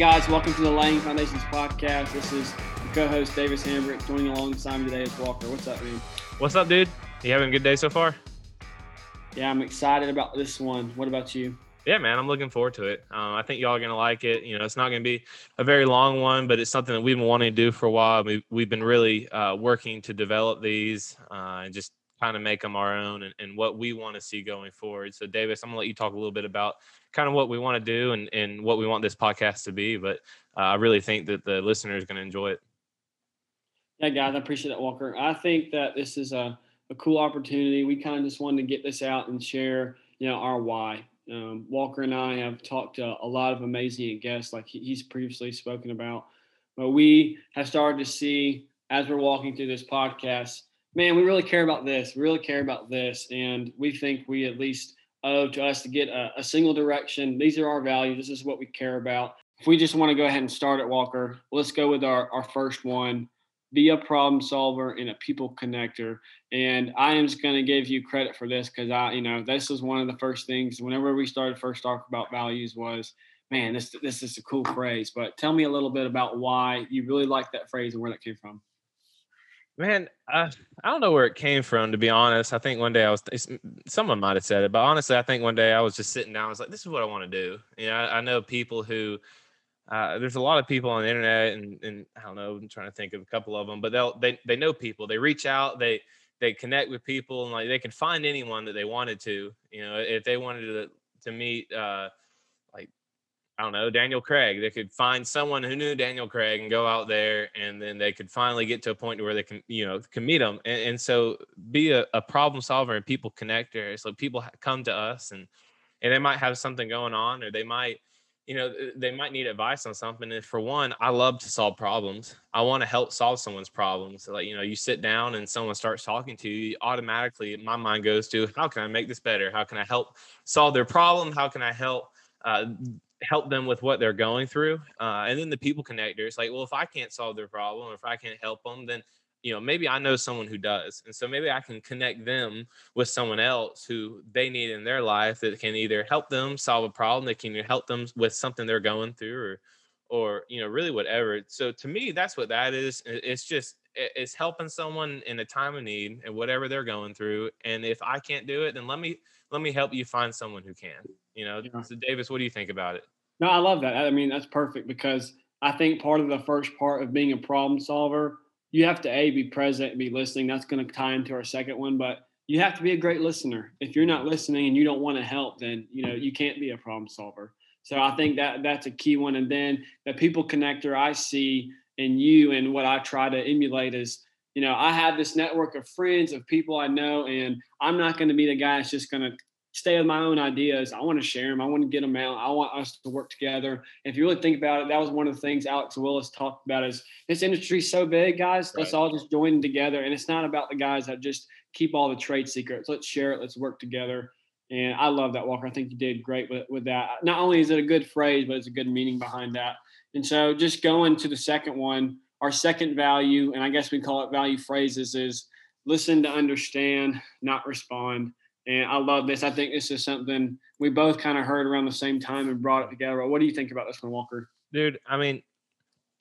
guys, welcome to the Laying Foundations podcast. This is the co-host Davis Hambrick. Joining alongside me today is Walker. What's up, man? What's up, dude? You having a good day so far? Yeah, I'm excited about this one. What about you? Yeah, man, I'm looking forward to it. Um, I think y'all are gonna like it. You know, it's not gonna be a very long one, but it's something that we've been wanting to do for a while. We've, we've been really uh, working to develop these uh, and just kind of make them our own and, and what we want to see going forward. So, Davis, I'm gonna let you talk a little bit about kind of what we want to do and, and what we want this podcast to be. But uh, I really think that the listener is gonna enjoy it. Yeah, guys, I appreciate that, Walker. I think that this is a, a cool opportunity. We kind of just wanted to get this out and share, you know, our why. Um, Walker and I have talked to a lot of amazing guests, like he's previously spoken about. But we have started to see as we're walking through this podcast, man, we really care about this. We really care about this, and we think we at least owe to us to get a, a single direction. These are our values. This is what we care about. If we just want to go ahead and start at Walker, let's go with our, our first one be a problem solver and a people connector. And I am just going to give you credit for this because I, you know, this is one of the first things whenever we started first talk about values was, man, this this is a cool phrase. But tell me a little bit about why you really like that phrase and where that came from. Man, I, I don't know where it came from, to be honest. I think one day I was, someone might have said it, but honestly, I think one day I was just sitting down. I was like, this is what I want to do. You know, I, I know people who, uh, there's a lot of people on the internet and, and I don't know, I'm trying to think of a couple of them, but they'll, they, they know people, they reach out, they, they connect with people and like they can find anyone that they wanted to, you know, if they wanted to, to meet, uh, I don't know, Daniel Craig, they could find someone who knew Daniel Craig and go out there and then they could finally get to a point where they can, you know, can meet them. And, and so be a, a problem solver and people connector. So people come to us and, and they might have something going on or they might, you know they might need advice on something. And for one i love to solve problems. I want to help solve someone's problems. Like you know you sit down and someone starts talking to you automatically my mind goes to how can i make this better? How can i help solve their problem? How can i help uh, help them with what they're going through uh, and then the people connectors like well if i can't solve their problem if i can't help them then you know maybe i know someone who does and so maybe i can connect them with someone else who they need in their life that can either help them solve a problem that can help them with something they're going through or or you know really whatever. So to me that's what that is. It's just it's helping someone in a time of need and whatever they're going through and if i can't do it then let me let me help you find someone who can you know yeah. so davis what do you think about it no i love that i mean that's perfect because i think part of the first part of being a problem solver you have to a be present and be listening. That's going to tie into our second one, but you have to be a great listener. If you're not listening and you don't want to help, then you know you can't be a problem solver. So I think that that's a key one. And then the people connector I see in you and what I try to emulate is, you know, I have this network of friends of people I know, and I'm not going to be the guy that's just going to stay with my own ideas. I want to share them. I want to get them out. I want us to work together. If you really think about it, that was one of the things Alex Willis talked about is this industry's so big, guys. Right. Let's all just join together. And it's not about the guys that just keep all the trade secrets. Let's share it. Let's work together. And I love that, Walker. I think you did great with, with that. Not only is it a good phrase, but it's a good meaning behind that. And so just going to the second one, our second value, and I guess we call it value phrases, is listen to understand, not respond. And I love this. I think this is something we both kind of heard around the same time and brought it together. What do you think about this one, Walker? Dude, I mean,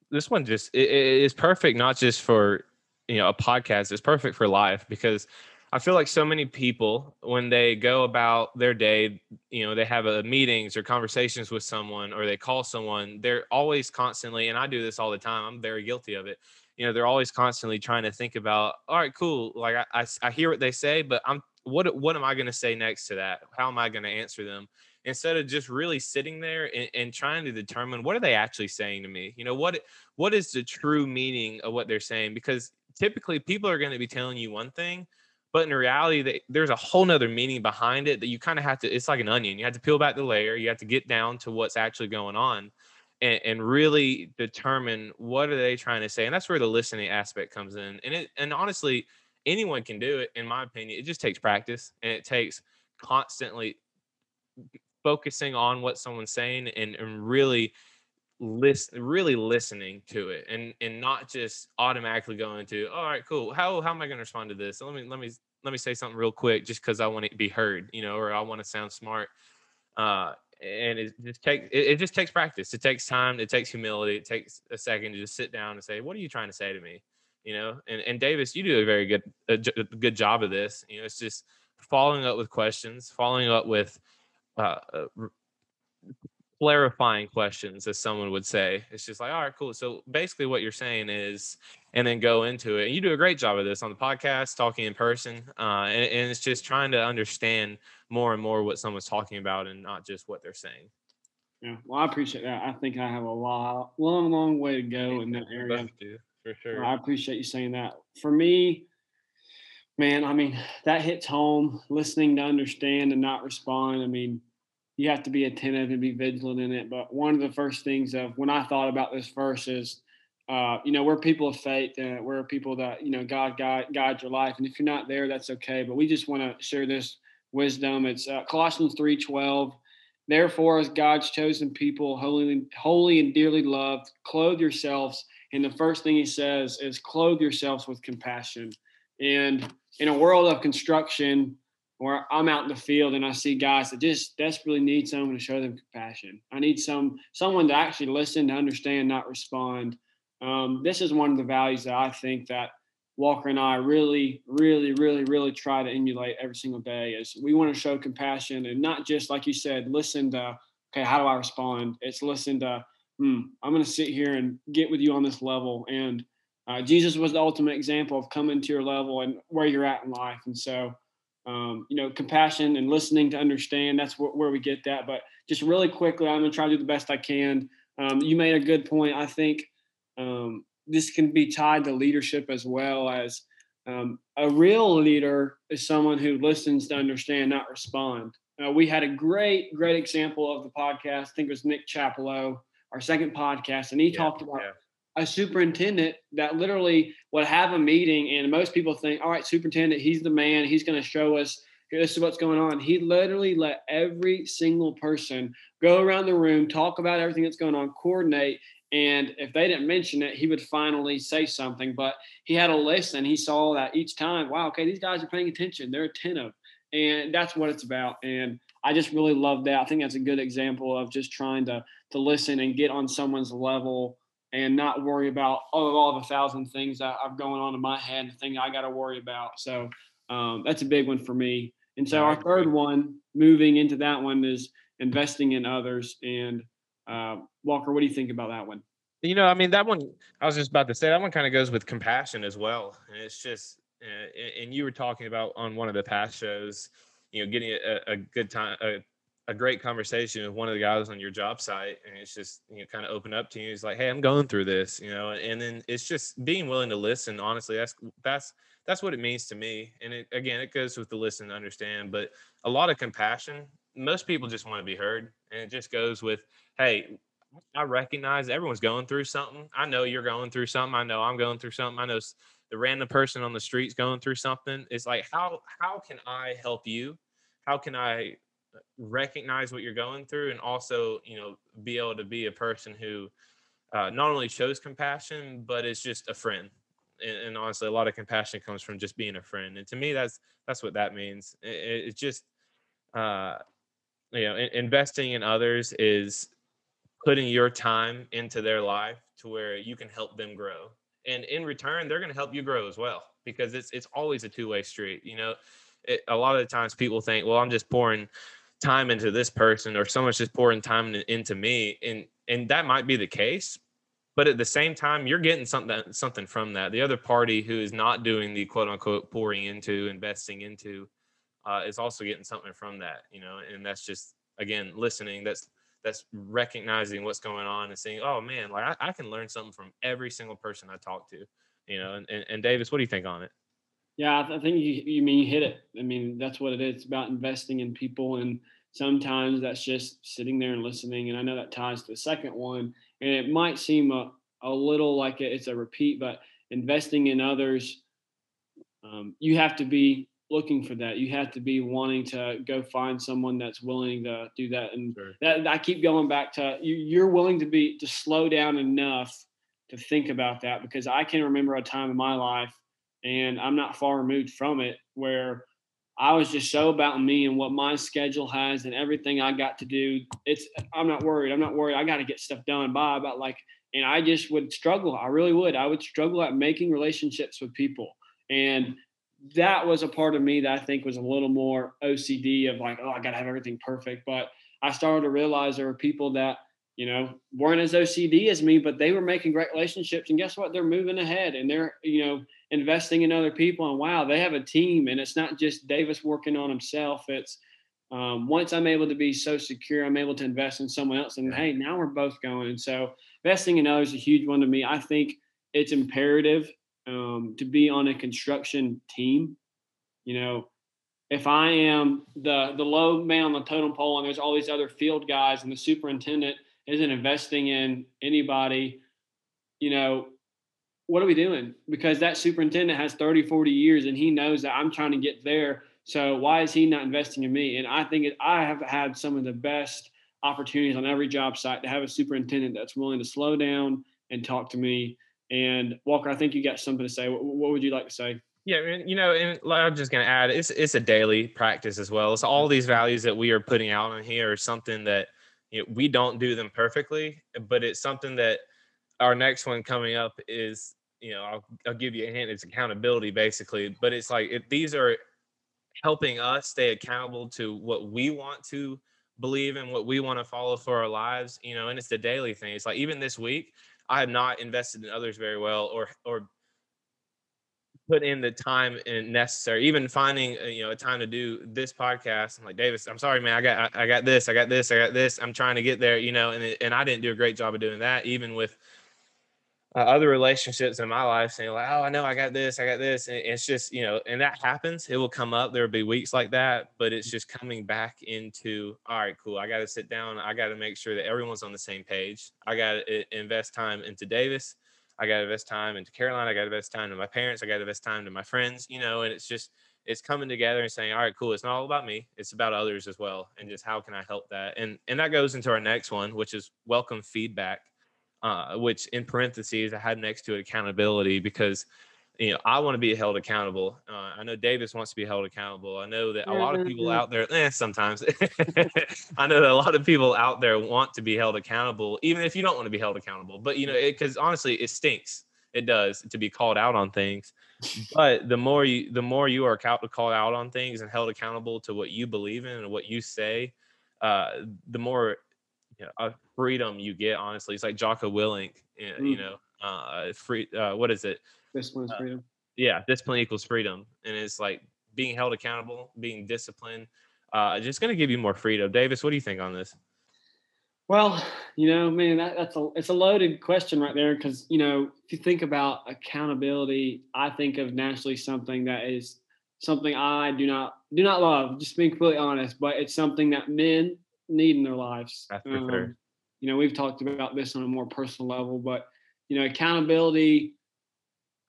this one just it, it is perfect, not just for you know a podcast. It's perfect for life because I feel like so many people when they go about their day, you know, they have a meetings or conversations with someone or they call someone, they're always constantly, and I do this all the time. I'm very guilty of it. You know, they're always constantly trying to think about, all right, cool. Like I, I, I hear what they say, but I'm what what am I going to say next to that? How am I going to answer them? Instead of just really sitting there and, and, trying to determine what are they actually saying to me? You know, what what is the true meaning of what they're saying? Because typically people are going to be telling you one thing, but in reality, they, there's a whole nother meaning behind it that you kind of have to. It's like an onion. You have to peel back the layer. You have to get down to what's actually going on. And, and really determine what are they trying to say and that's where the listening aspect comes in and it and honestly anyone can do it in my opinion it just takes practice and it takes constantly focusing on what someone's saying and, and really listen really listening to it and and not just automatically going to all right cool how how am i going to respond to this let me let me let me say something real quick just because i want it to be heard you know or i want to sound smart uh and it just takes it, it, just takes practice. It takes time. It takes humility. It takes a second to just sit down and say, "What are you trying to say to me?" You know. And and Davis, you do a very good a, a good job of this. You know, it's just following up with questions, following up with uh, uh clarifying questions, as someone would say. It's just like, all right, cool. So basically, what you're saying is, and then go into it. And you do a great job of this on the podcast, talking in person, uh, and, and it's just trying to understand more and more what someone's talking about, and not just what they're saying. Yeah, well, I appreciate that. I think I have a long, long, long way to go in that area. For sure. I appreciate you saying that. For me, man, I mean, that hits home. Listening to understand and not respond. I mean, you have to be attentive and be vigilant in it. But one of the first things of when I thought about this verse is, uh, you know, we're people of faith and we're people that, you know, God guide, guides your life. And if you're not there, that's okay. But we just want to share this wisdom. It's uh, Colossians 3.12. Therefore, as God's chosen people, holy, holy and dearly loved, clothe yourselves. And the first thing he says is clothe yourselves with compassion. And in a world of construction, where I'm out in the field and I see guys that just desperately need someone to show them compassion. I need some someone to actually listen, to understand, not respond. Um, this is one of the values that I think that Walker and I really, really, really, really try to emulate every single day. Is we want to show compassion and not just like you said, listen to okay, how do I respond? It's listen to hmm, I'm going to sit here and get with you on this level. And uh, Jesus was the ultimate example of coming to your level and where you're at in life. And so um, you know, compassion and listening to understand. That's wh- where we get that. But just really quickly, I'm going to try to do the best I can. Um, you made a good point. I think um, this can be tied to leadership as well as um, a real leader is someone who listens to understand, not respond. Uh, we had a great, great example of the podcast. I think it was Nick Chapello, our second podcast, and he yeah, talked about yeah. a superintendent that literally would have a meeting and most people think all right superintendent he's the man he's going to show us this is what's going on. He literally let every single person go around the room talk about everything that's going on coordinate and if they didn't mention it he would finally say something. But he had a list and he saw that each time wow okay these guys are paying attention they're attentive and that's what it's about and i just really love that i think that's a good example of just trying to to listen and get on someone's level and not worry about all, of all the thousand things that I've going on in my head, and the thing I got to worry about. So um, that's a big one for me. And so our third one, moving into that one, is investing in others. And uh, Walker, what do you think about that one? You know, I mean, that one, I was just about to say that one kind of goes with compassion as well. And it's just, uh, and you were talking about on one of the past shows, you know, getting a, a good time, a a great conversation with one of the guys on your job site and it's just you know kind of open up to you he's like hey i'm going through this you know and then it's just being willing to listen honestly that's that's that's what it means to me and it, again it goes with the listen to understand but a lot of compassion most people just want to be heard and it just goes with hey i recognize everyone's going through something. I know you're going through something. I know i'm going through something. I know the random person on the street's going through something it's like how how can i help you? How can i recognize what you're going through and also you know be able to be a person who uh, not only shows compassion but is just a friend. And, and, honestly a lot of compassion comes from just being a friend. And to me that's that's what that means. It, it's just uh, you know investing in others is putting your time into their life to where you can help them grow and in return they're going to help you grow as well because it's it's always a two-way street you know? It, a lot of the times people think well i'm just pouring time into this person or someone's just pouring time into me and and that might be the case but at the same time you're getting something something from that. The other party who is not doing the quote unquote pouring into investing into uh, is also getting something from that you know? And that's just again listening that's that's recognizing what's going on and saying oh man like i, I can learn something from every single person i talk to you know and, and, and davis what do you think on it yeah, I think you, you mean you hit it. I mean, that's what it is. It's about investing in people. And sometimes that's just sitting there and listening. And I know that ties to the second one. And it might seem a, a little like it's a repeat, but investing in others, um, you have to be looking for that. You have to be wanting to go find someone that's willing to do that. And sure. that, I keep going back to you, you're willing to be to slow down enough to think about that because I can remember a time in my life and I'm not far removed from it where I was just so about me and what my schedule has and everything I got to do. It's I'm not worried. I'm not worried. I got to get stuff done by about like and I just would struggle. I really would. I would struggle at making relationships with people. And that was a part of me that I think was a little more OCD of like, oh, I got to have everything perfect. But I started to realize there were people that, you know, weren't as OCD as me, but they were making great relationships. And guess what? They're moving ahead and they're, you know, investing in other people. And wow, they have a team. And it's not just Davis working on himself. It's um, once I'm able to be so secure, I'm able to invest in someone else. And hey, now we're both going. And so investing in others is a huge one to me. I think it's imperative um, to be on a construction team. You know, if I am the the low man on the totem pole and there's all these other field guys and the superintendent isn't investing in anybody, you know, what are we doing? Because that superintendent has 30, 40 years and he knows that I'm trying to get there. So why is he not investing in me? And I think it, I have had some of the best opportunities on every job site to have a superintendent that's willing to slow down and talk to me. And Walker, I think you got something to say. What, what would you like to say? Yeah, you know, and I'm just going to add, it's it's a daily practice as well. So all these values that we are putting out on here are something that you know, we don't do them perfectly, but it's something that our next one coming up is, you know, I'll, I'll give you a hint. It's accountability basically, but it's like it, these are helping us stay accountable to what we want to believe in, what we want to follow for our lives, you know, and it's the daily thing. It's like even this week, I have not invested in others very well or or put in the time and necessary. Even finding uh, you know a time to do this podcast i'm like davis i'm sorry man i got I, I, got this i got this i got this i'm trying to get there you know and, and i didn't do a great job of doing that even with uh, other relationships in my life saying like oh i know i got this i got this and it's just you know and that happens it will come up there will be weeks like that but it's just coming back into all right cool i got to sit down i got to make sure that everyone's on the same page i got to invest time into davis I got to invest time into Caroline. I got to invest time to my parents. I got to invest time to my friends, you know, and it's just, it's coming together and saying, all right, cool. It's not all about me. It's about others as well. And just how can I help that? And, and that goes into our next one, which is welcome feedback, uh, which in parentheses, I had next to it accountability because you know, I want to be held accountable. Uh, I know Davis wants to be held accountable. I know that a lot of people out there, eh, sometimes, I know that a lot of people out there want to be held accountable, even if you don't want to be held accountable. But you know, because honestly, it stinks. It does to be called out on things. But the more you, the more you are called out on things and held accountable to what you believe in and what you say, uh, the more you know, freedom you get. Honestly, it's like Jocko Willink. You mm. know, uh, free. Uh, what is it? Discipline is uh, freedom. yeah, discipline equals freedom, and it's like being held accountable, being disciplined. Uh, just going to give you more freedom. Davis, what do you think on this? Well, you know, man, that, that's a it's a loaded question right there because you know if you think about accountability, I think of naturally something that is something I do not do not love. Just being completely honest, but it's something that men need in their lives. That's for um, sure. You know, we've talked about this on a more personal level, but you know, accountability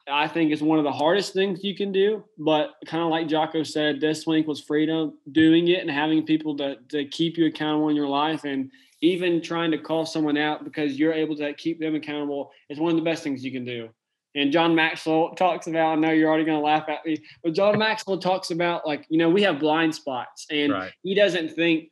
I think is one of the hardest things you can do. But kind of like Jocko said, discipline equals freedom. Doing it and having people to, to keep you accountable in your life and even trying to call someone out because you're able to keep them accountable is one of the best things you can do. And John Maxwell talks about, I know you're already going to laugh at me, but John Maxwell talks about like, you know, we have blind spots and right. he doesn't think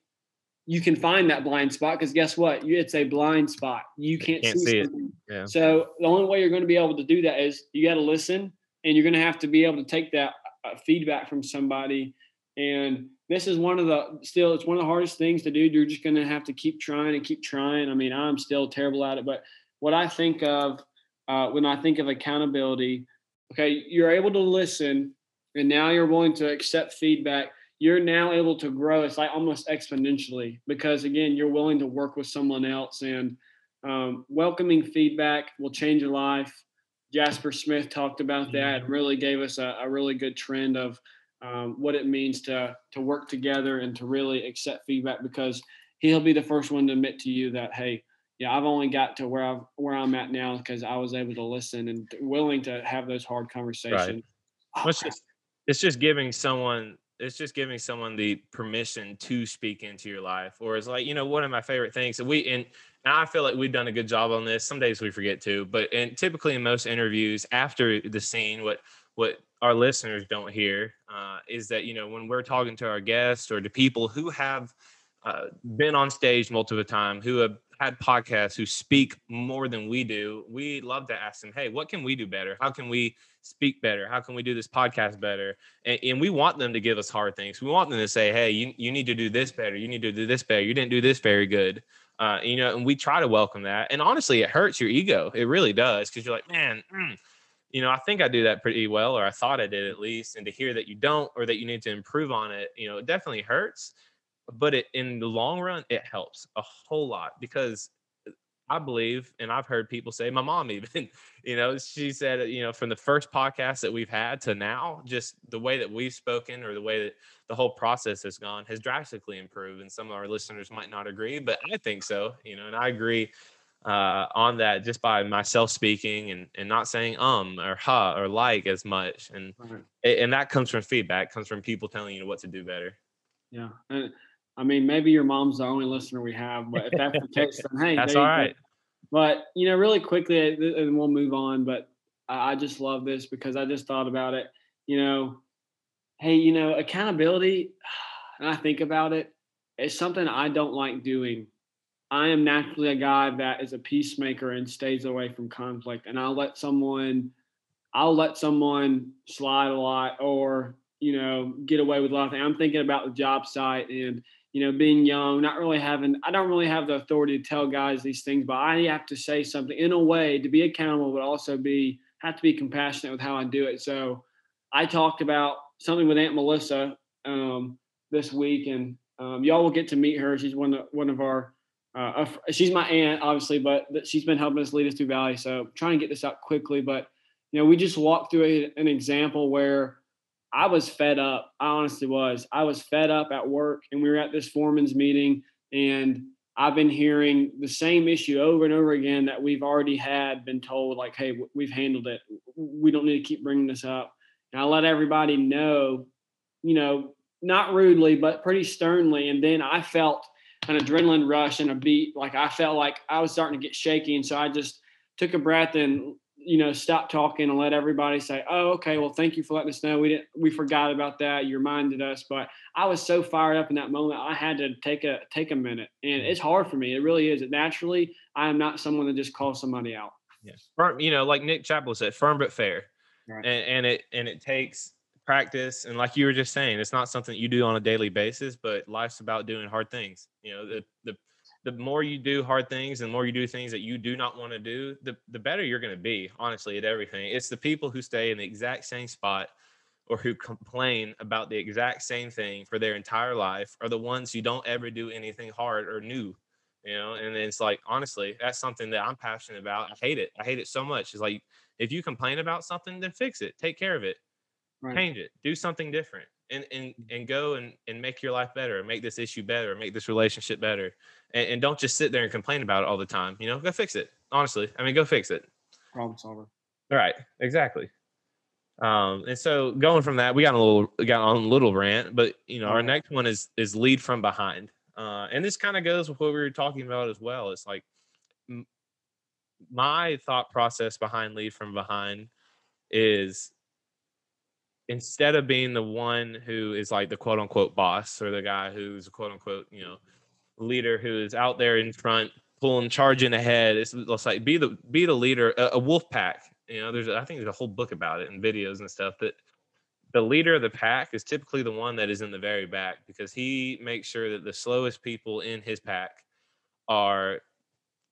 you can find that blind spot because guess what? It's a blind spot. You can't, can't see, see it. Yeah. So the only way you're going to be able to do that is you got to listen, and you're going to have to be able to take that uh, feedback from somebody. And this is one of the still it's one of the hardest things to do. You're just going to have to keep trying and keep trying. I mean, I'm still terrible at it, but what I think of uh, when I think of accountability, okay, you're able to listen, and now you're willing to accept feedback you're now able to grow it's like almost exponentially because again you're willing to work with someone else and um, welcoming feedback will change your life. Jasper smith talked about that and really gave us a, a really good trend of um, what it means to to work together and to really accept feedback because he'll be the first one to admit to you that hey yeah i've only got to where i where i'm at now because i was able to listen and willing to have those hard conversations. Right. oh, it's, just, it's just giving someone it's just giving someone the permission to speak into your life or it's like you know one of my favorite things we and and I feel like we've done a good job on this. Some days we forget to, but and typically in most interviews after the scene, what what our listeners don't hear uh, is that you know when we're talking to our guests or to people who have uh, been on stage multiple times, who have had podcasts, who speak more than we do, we love to ask them, "Hey, what can we do better? How can we speak better? How can we do this podcast better?" And, and we want them to give us hard things. We want them to say, "Hey, you you need to do this better. You need to do this better. You didn't do this very good." Uh, you know, and we try to welcome that. And honestly, it hurts your ego. It really does because you're like, man, mm, you know, I think I do that pretty well, or I thought I did at least. And to hear that you don't, or that you need to improve on it, you know, it definitely hurts. But it in the long run, it helps a whole lot because uh, I believe, and I've heard people say, my mom even, you know, she said, you know, from the first podcast that we've had to now, just the way that we've spoken or the way that the whole process has gone has drastically improved. And some of our listeners might not agree, but I think so, you know, and I agree uh, on that just by myself speaking and, and not saying um or ha or like as much and right. and that comes from feedback comes from people telling you what to do better yeah and i mean maybe your mom's the only listener we have but if that's the case then hey that's all right go. but you know really quickly uh, and we'll move on but I, I just love this because i just thought about it you know hey you know accountability and i think about it it's something i don't like doing I am naturally a guy that is a peacemaker and stays away from conflict. And I'll let someone, I'll let someone slide a lot or, you know, get away with a lot of things. I'm thinking about the job site and, you know, being young, not really having, I don't really have the authority to tell guys these things, but I have to say something in a way to be accountable, but also be, have to be compassionate with how I do it. So I talked about something with Aunt Melissa um, this week and um, y'all will get to meet her. She's one of, one of our, uh, she's my aunt, obviously, but she's been helping us lead us through Valley. So trying to get this out quickly, but you know, we just walked through a, an example where I was fed up. I honestly was. I was fed up at work, and we were at this foreman's meeting, and I've been hearing the same issue over and over again that we've already had been told, like, "Hey, we've handled it. We don't need to keep bringing this up." And I let everybody know, you know, not rudely, but pretty sternly. And then I felt an adrenaline rush and a beat. Like I felt like I was starting to get shaky. And so I just took a breath and, you know, stop talking and let everybody say, Oh, okay, well, thank you for letting us know. We didn't, we forgot about that. You reminded us. But I was so fired up in that moment. I had to take a, take a minute and it's hard for me. It really is. It naturally, I am not someone that just calls somebody out. Yes. Firm, you know, like Nick Chappell said, firm but fair. Right. And, and it, and it takes, practice and like you were just saying it's not something you do on a daily basis but life's about doing hard things you know the the the more you do hard things and the more you do things that you do not want to do the, the better you're going to be honestly at everything. It's the people who stay in the exact same spot or who complain about the exact same thing for their entire life are the ones who don't ever do anything hard or new you know and it's like honestly that's something that i'm passionate about. I hate it. I hate it so much. It's like if you complain about something then fix it. Take care of it. Right. change it. Do something different and and and go and and make your life better and make this issue better and make this relationship better and, and don't just sit there and complain about it all the time you know? Go fix it honestly. I mean go fix it. Problem solver. All right exactly. Um and so going from that we got a little got on a little rant but you know our next one is is lead from behind. Uh and this kind of goes with what we were talking about as well. It's like m- my thought process behind lead from behind is instead of being the one who is like the quote unquote boss or the guy who's quote unquote you know leader who is out there in front pulling charging ahead it's, it's like be the be the leader a, a wolf pack you know there's i think there's a whole book about it and videos and stuff that the leader of the pack is typically the one that is in the very back because he makes sure that the slowest people in his pack are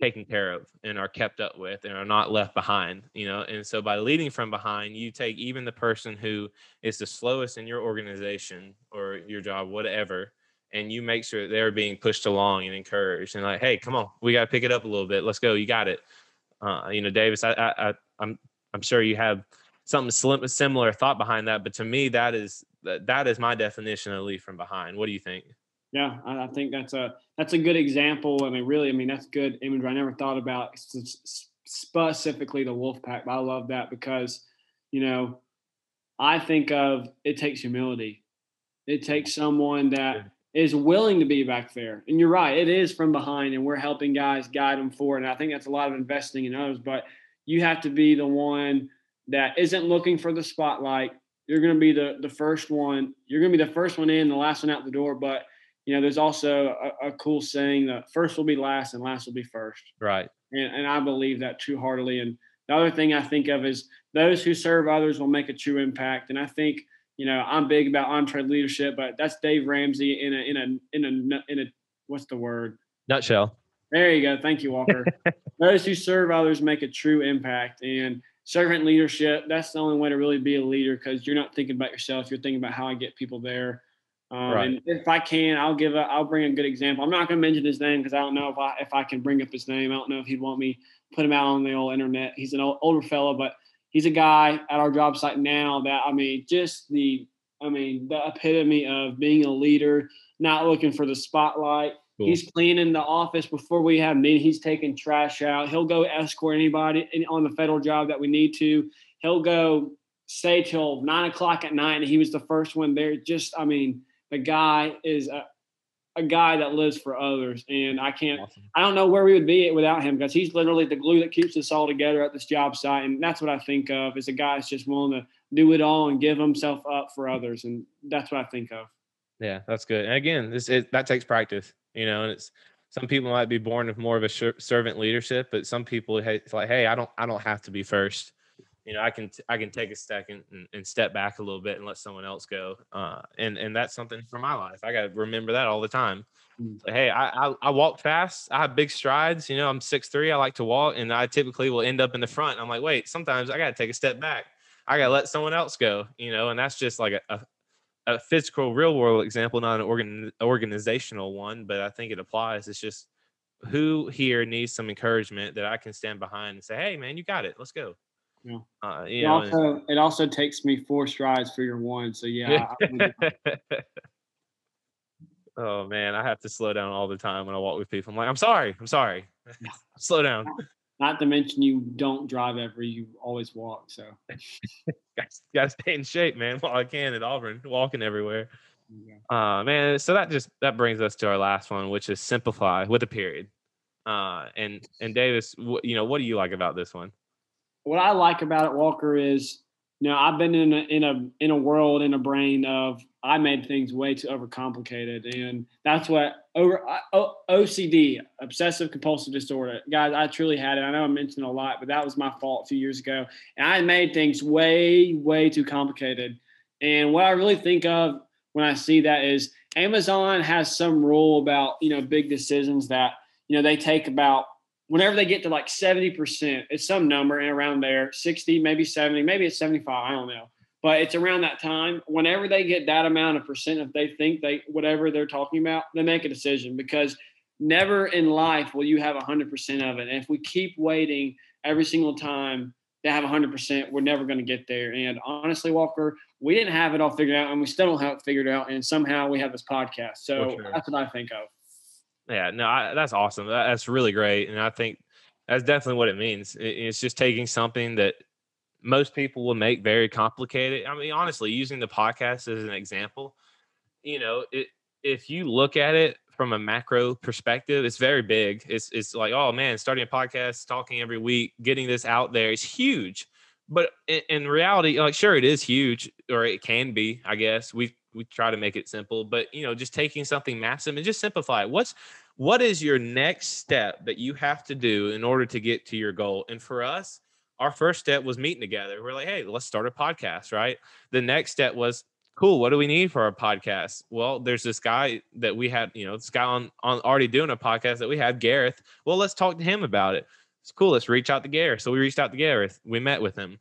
taken care of and are kept up with and are not left behind you know and so by leading from behind you take even the person who is the slowest in your organization or your job whatever and you make sure they're being pushed along and encouraged and like hey come on we got to pick it up a little bit let's go you got it. Uh, you know davis I, I, I i'm i'm sure you have something similar thought behind that but to me that is that, that is my definition of lead from behind. What do you think yeah, I, think that's a that's a good example, and I really, I mean, that's good imagery. I never thought about specifically the wolf pack, but I love that because, you know, I think of it takes humility. It takes someone that is willing to be back there. And you're right, it is from behind, and we're helping guys guide them forward. And I think that's a lot of investing in others. But you have to be the one that isn't looking for the spotlight. You're going to be the the first one. You're going to be the first one in, the last one out the door. But you know, there's also a, a cool saying that first will be last and last will be first. Right. And, and I believe that too heartily. And the other thing I think of is those who serve others will make a true impact. And I think you know, I'm big about EntreLeadership, but that's Dave Ramsey in a in a in a in a what's the word? Nutshell. There you go. Thank you, Walker. Those who serve others make a true impact, and servant leadership. That's the only way to really be a leader because you're not thinking about yourself. You're thinking about how I get people there. Um, right. And if I can, I'll give a, I'll bring a good example. I'm not going to mention his name because I don't know if I if I can bring up his name. I don't know if he'd want me put him out on the old internet. He's an old, older fellow, but he's a guy at our job site now that I mean, just the I mean, the epitome of being a leader, not looking for the spotlight. Cool. He's cleaning the office before we have meetings. He's taking trash out. He'll go escort anybody on the federal job that we need to. He'll go stay till nine o'clock at night, and he was the first one there. Just, I mean, the guy is a, a guy that lives for others. And I can't, awesome. I don't know where we would be without him because he's literally the glue that keeps us all together at this job site. And that's what I think of is a guy that's just willing to do it all and give himself up for others. And that's what I think of. Yeah, that's good. And again, this it, that takes practice, you know, and it's, some people might be born with more of a servant leadership, but some people, it's like, Hey, I don't, I don't have to be first you know, I can I can take a second and, and, step back a little bit and let someone else go. Uh, and and that's something for my life. I got to remember that all the time. Mm. hey, I, I, I walk fast. I have big strides. You know, I'm six three. I like to walk, and I typically will end up in the front. I'm like, wait, sometimes I got to take a step back. I got to let someone else go. You know, and that's just like a, a, a physical, real world example, not an organ organizational one, but I think it applies. It's just who here needs some encouragement that I can stand behind and say, hey, man, you got it. Let's go. Yeah. Uh, it know, also it also takes me four strides for your one. So yeah. oh man, I have to slow down all the time when I walk with people. I'm like, I'm sorry, I'm sorry. slow down. Not to mention you don't drive ever, you always walk. So gotta stay in shape, man, while I can at Auburn, walking everywhere. Yeah. Uh man, so that just that brings us to our last one, which is simplify with a period. Uh and and Davis, wh- you know, what do you like about this one? What I like about it, Walker, is you know I've been in a in a in a world in a brain of I made things way too overcomplicated, and that's what over uh, OCD, obsessive compulsive disorder, guys. I truly had it. I know I mentioned a lot, but that was my fault a few years ago, and I made things way way too complicated. And what I really think of when I see that is Amazon has some rule about you know big decisions that you know they take about whenever they get to like 70%, it's some number and around there, 60, maybe 70, maybe it's 75, I don't know. But it's around that time. Whenever they get that amount of percent, if they think they whatever they're talking about, they make a decision because never in life will you have 100% of it. And if we keep waiting every single time to have 100%, we're never going to get there. And honestly, Walker, we didn't have it all figured out and we still don't have it figured out. And somehow we have this podcast. So sure. that's what I think of. Yeah, no, I, that's awesome. That, that's really great, and I think that's definitely what it means. It, it's just taking something that most people will make very complicated. I mean, honestly, using the podcast as an example, you know, it, if you look at it from a macro perspective, it's very big. It's it's like, oh man, starting a podcast, talking every week, getting this out there is huge. But in, in reality, like, sure, it is huge, or it can be. I guess we we try to make it simple, but you know, just taking something massive and just simplify it. What's what is your next step that you have to do in order to get to your goal? And for us, our first step was meeting together. We're like, hey, let's start a podcast, right? The next step was cool what do we need for our podcast well there's this guy that we had you know this guy on on already doing a podcast that we had gareth well let's talk to him about it it's cool let's reach out to gareth so we reached out to gareth we met with him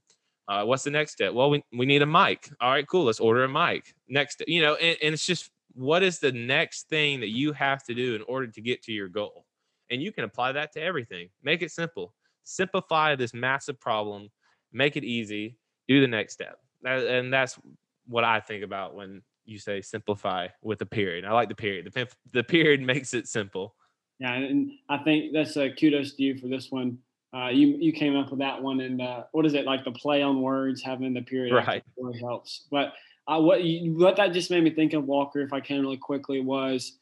uh, what's the next step? Well, we, we need a mic. All right, cool. Let's order a mic. Next, you know, and, and it's just what is the next thing that you have to do in order to get to your goal? And you can apply that to everything. Make it simple. Simplify this massive problem. Make it easy. Do the next step. And that's what I think about when you say simplify with a period. I like the period. The, the period makes it simple. Yeah, and I think that's a kudos to you for this one. Uh, you you came up with that one, and uh, what is it like the play on words having the period right really helps. But I, what you, what that just made me think of Walker, if I can really quickly, was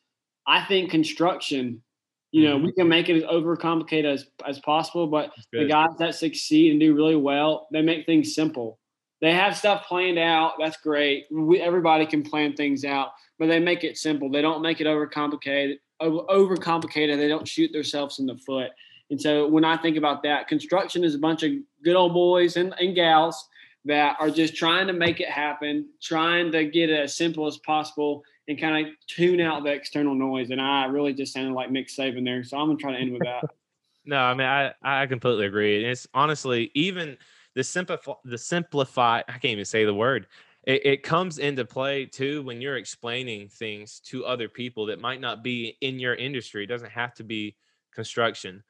I think construction. You know, mm-hmm. we can make it as overcomplicated as as possible, but the guys that succeed and do really well, they make things simple. They have stuff planned out. That's great. We, everybody can plan things out, but they make it simple. They don't make it overcomplicated. Over overcomplicated. They don't shoot themselves in the foot. And so when I think about that, construction is a bunch of good old boys and, and gals that are just trying to make it happen, trying to get it as simple as possible and kind of tune out the external noise. And I really just sounded like Nick Saban there. So I'm gonna try to end with that. no, I mean I, I completely agree. And it's honestly even the simplify the simplify I can't even say the word. It, it comes into play too when you're explaining things to other people that might not be in your industry. It doesn't have to be construction.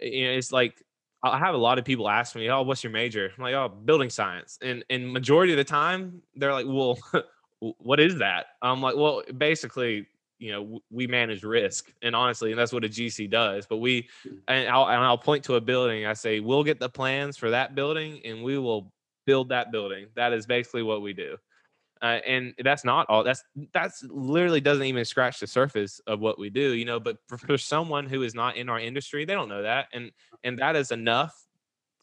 You know, it's like I have a lot of people ask me, "Oh, what's your major?" I'm like, "Oh, building science." And and majority of the time, they're like, "Well, what is that?" I'm like, "Well, basically, you know, we manage risk, and honestly, and that's what a GC does. But we, mm. and I'll and I'll point to a building. I say, we'll get the plans for that building, and we will build that building. That is basically what we do." Uh, and that's not all that's that's literally doesn't even scratch the surface of what we do you know but for, for, someone who is not in our industry they don't know that and and that is enough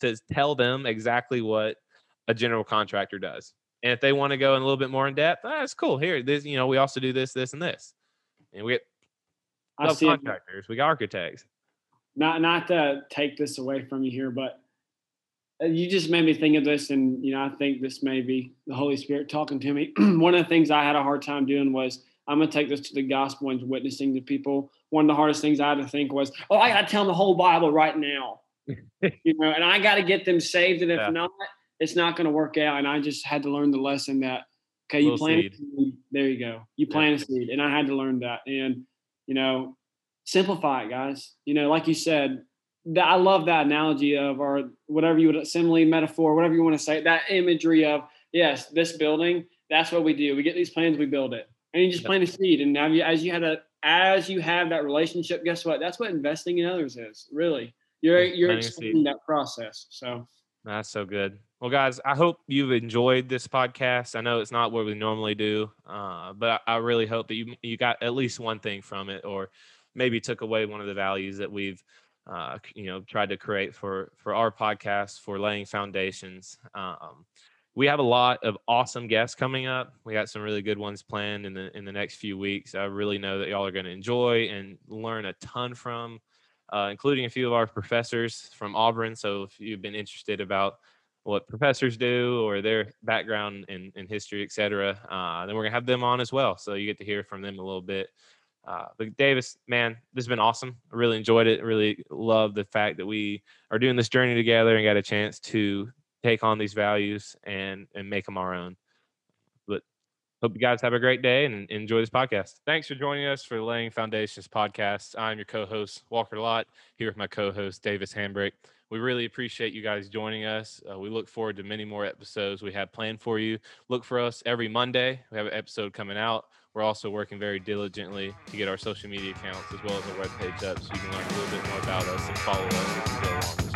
to tell them exactly what a general contractor does. And if they want to go in a little bit more in depth that's ah, cool here this you know we also do this this and this. And we get I see contractors we got architects. Not not to take this away from you here but Uh, you just made me think of this, and you know, I think this may be the Holy Spirit talking to me. One of the things I had a hard time doing was I'm going to take this to the gospel and witnessing to people. One of the hardest things I had to think was, oh, I got to tell them the whole Bible right now, you know, and I got to get them saved, and if yeah. not, it's not going to work out. And I just had to learn the lesson that okay, you plant. There you go. You plant yeah. a seed, and I had to learn that. And you know, simplify it, guys. You know, like you said, that I love that analogy of or whatever you would simile metaphor, whatever you want to say, that imagery of yes, this building, that's what we do. We get these plans, we build it. And you just plant a seed. And now you, as you had a as you have that relationship, guess what? That's what investing in others is, really. You're you're explaining that process. So that's so good. Well, guys, I hope you've enjoyed this podcast. I know it's not what we normally do, uh, but I, I really hope that you you got at least one thing from it, or maybe took away one of the values that we've uh, you know tried to create for for our podcast for laying foundations um, we have a lot of awesome guests coming up. We got some really good ones planned in the in the next few weeks. I really know that y'all are going to enjoy and learn a ton from uh, including a few of our professors from auburn. So if you've been interested about what professors do or their background in, in history etc uh, then we're going to have them on as well. So you get to hear from them a little bit uh, but Davis, man, this has been awesome. I really enjoyed it. Really love the fact that we are doing this journey together and got a chance to take on these values and and make them our own. Hope you guys have a great day and enjoy this podcast. Thanks for joining us for the Laying Foundations podcast. I'm your co-host Walker Lott here with my co-host Davis Hambrick. We really appreciate you guys joining us. Uh, we look forward to many more episodes we have planned for you. Look for us every Monday. We have an episode coming out. We're also working very diligently to get our social media accounts as well as our webpage up so you can learn a little bit more about us and follow us as go along.